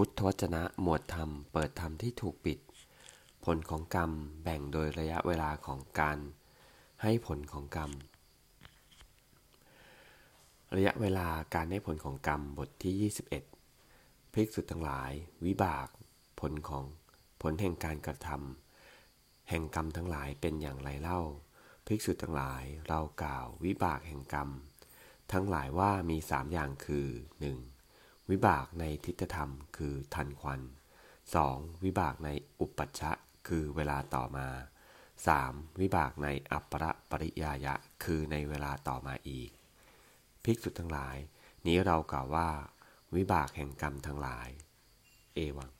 พุทธวจนะหมวดธรรมเปิดธรรมที่ถูกปิด ผลของกรรมแบ่งโดยระยะเวลาของการให้ผลของกรรม ระยะเวลาการให้ผลของกรรมบทที่ 21ภิกษุทั้งหลาย วิบาก ผลของผลแห่งการกระทำแห่งกรรมทั้งหลายเป็นอย่างไรเล่าภิกษุทั้งหลายเรากล่าววิบากแห่งกรรม ทั้งหลายว่ามีสามอย่างคือ 1. วิบากในทิฏฐธรรมคือทันควัน 2. วิบากในอุปัชชะ คือเวลาต่อมา 3. วิบากในอัปปะปริยายะ คือในเวลาต่อมาอีก ภิกษุทั้งหลาย นี้เรากล่าวว่า วิบากแห่งกรรมทั้งหลาย เอวัง